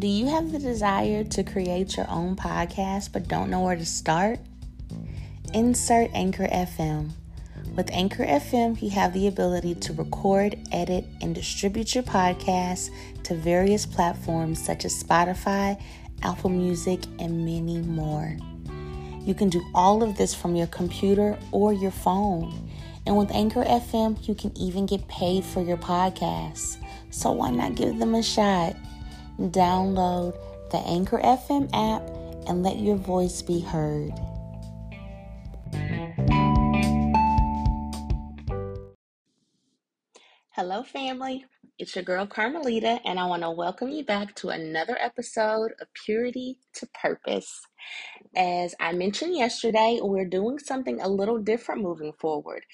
Do you have the desire to create your own podcast but don't know where to start? Insert Anchor FM. With Anchor FM, you have the ability to record, edit, and distribute your podcast to various platforms such as Spotify, Apple Music, and many more. You can do all of this from your computer or your phone. And with Anchor FM, you can even get paid for your podcast. So why not give them a shot? Download the Anchor FM app and let your voice be heard. Hello, family. It's your girl Carmelita, and I want to welcome you back to another episode of Purity to Purpose. As I mentioned yesterday, we're doing something a little different moving forward.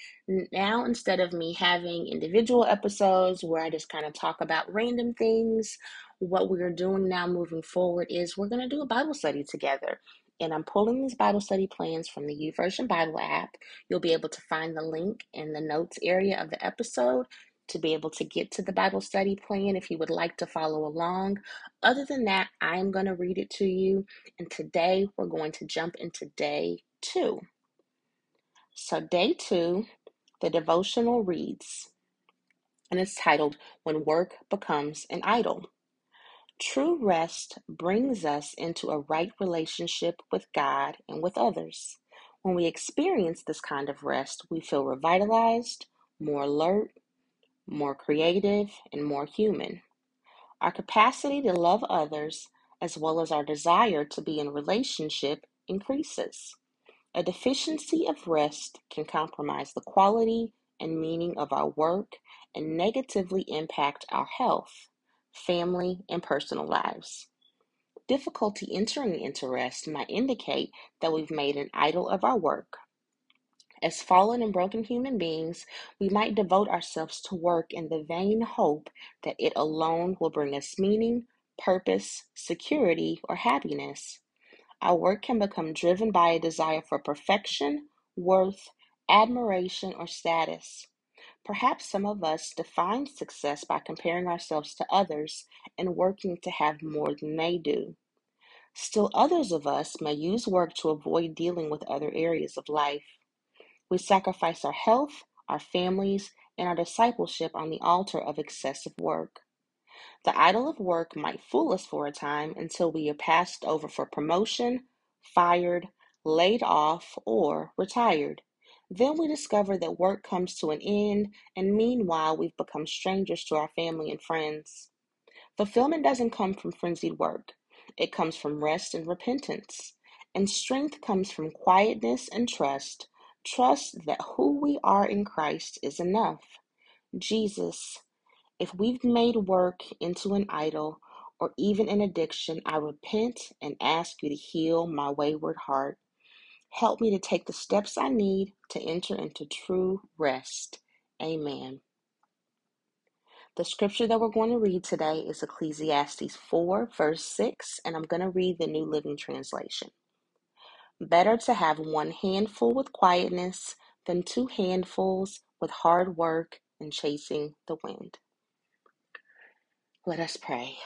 Now, instead of me having individual episodes where I just kind of talk about random things, what we're doing now moving forward is we're going to do a Bible study together. And I'm pulling these Bible study plans from the YouVersion Bible app. You'll be able to find the link in the notes area of the episode to be able to get to the Bible study plan if you would like to follow along. Other than that, I am going to read it to you. And today we're going to jump into day two. So, day two, the devotional reads, and it's titled When Work Becomes an Idol. True rest brings us into a right relationship with God and with others. When we experience this kind of rest, we feel revitalized, more alert, more creative, and more human. Our capacity to love others, as well as our desire to be in relationship, increases. A deficiency of rest can compromise the quality and meaning of our work and negatively impact our health, family, and personal lives. Difficulty entering into rest might indicate that we've made an idol of our work as fallen and broken human beings, we might devote ourselves to work in the vain hope that it alone will bring us meaning, purpose, security, or happiness. Our work can become driven by a desire for perfection, worth, admiration, or status. Perhaps some of us define success by comparing ourselves to others and working to have more than they do. Still, others of us may use work to avoid dealing with other areas of life. We sacrifice our health, our families, and our discipleship on the altar of excessive work. The idol of work might fool us for a time until we are passed over for promotion, fired, laid off, or retired. Then we discover that work comes to an end, and meanwhile, we've become strangers to our family and friends. Fulfillment doesn't come from frenzied work, it comes from rest and repentance. And strength comes from quietness and trust, Trust that who we are in Christ is enough. Jesus, if we've made work into an idol or even an addiction, I repent and ask you to heal my wayward heart. Help me to take the steps I need to enter into true rest. Amen. The scripture that we're going to read today is Ecclesiastes 4, verse 6, and I'm going to read the New Living Translation. Better to have one handful with quietness than two handfuls with hard work and chasing the wind. Let us pray.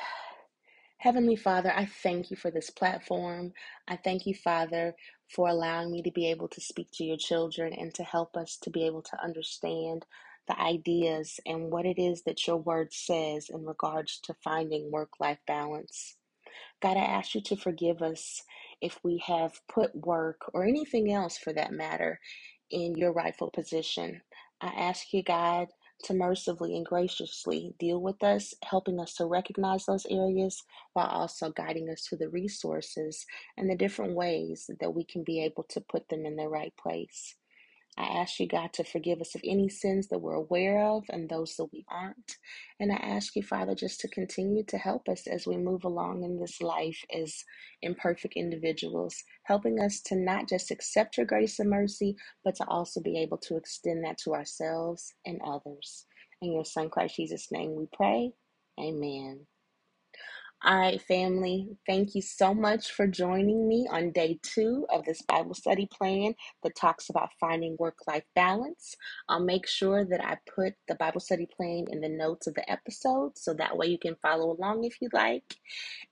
Heavenly Father, I thank you for this platform. I thank you, Father, for allowing me to be able to speak to your children and to help us to be able to understand the ideas and what it is that your word says in regards to finding work life balance. God, I ask you to forgive us if we have put work or anything else for that matter in your rightful position. I ask you, God, to mercifully and graciously deal with us, helping us to recognize those areas while also guiding us to the resources and the different ways that we can be able to put them in the right place. I ask you, God, to forgive us of any sins that we're aware of and those that we aren't. And I ask you, Father, just to continue to help us as we move along in this life as imperfect individuals, helping us to not just accept your grace and mercy, but to also be able to extend that to ourselves and others. In your Son, Christ Jesus' name, we pray. Amen. All right, family, thank you so much for joining me on day two of this Bible study plan that talks about finding work life balance. I'll make sure that I put the Bible study plan in the notes of the episode so that way you can follow along if you like.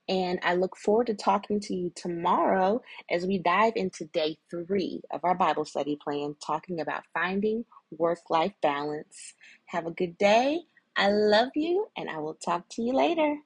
And I look forward to talking to you tomorrow as we dive into day three of our Bible study plan, talking about finding work life balance. Have a good day. I love you, and I will talk to you later.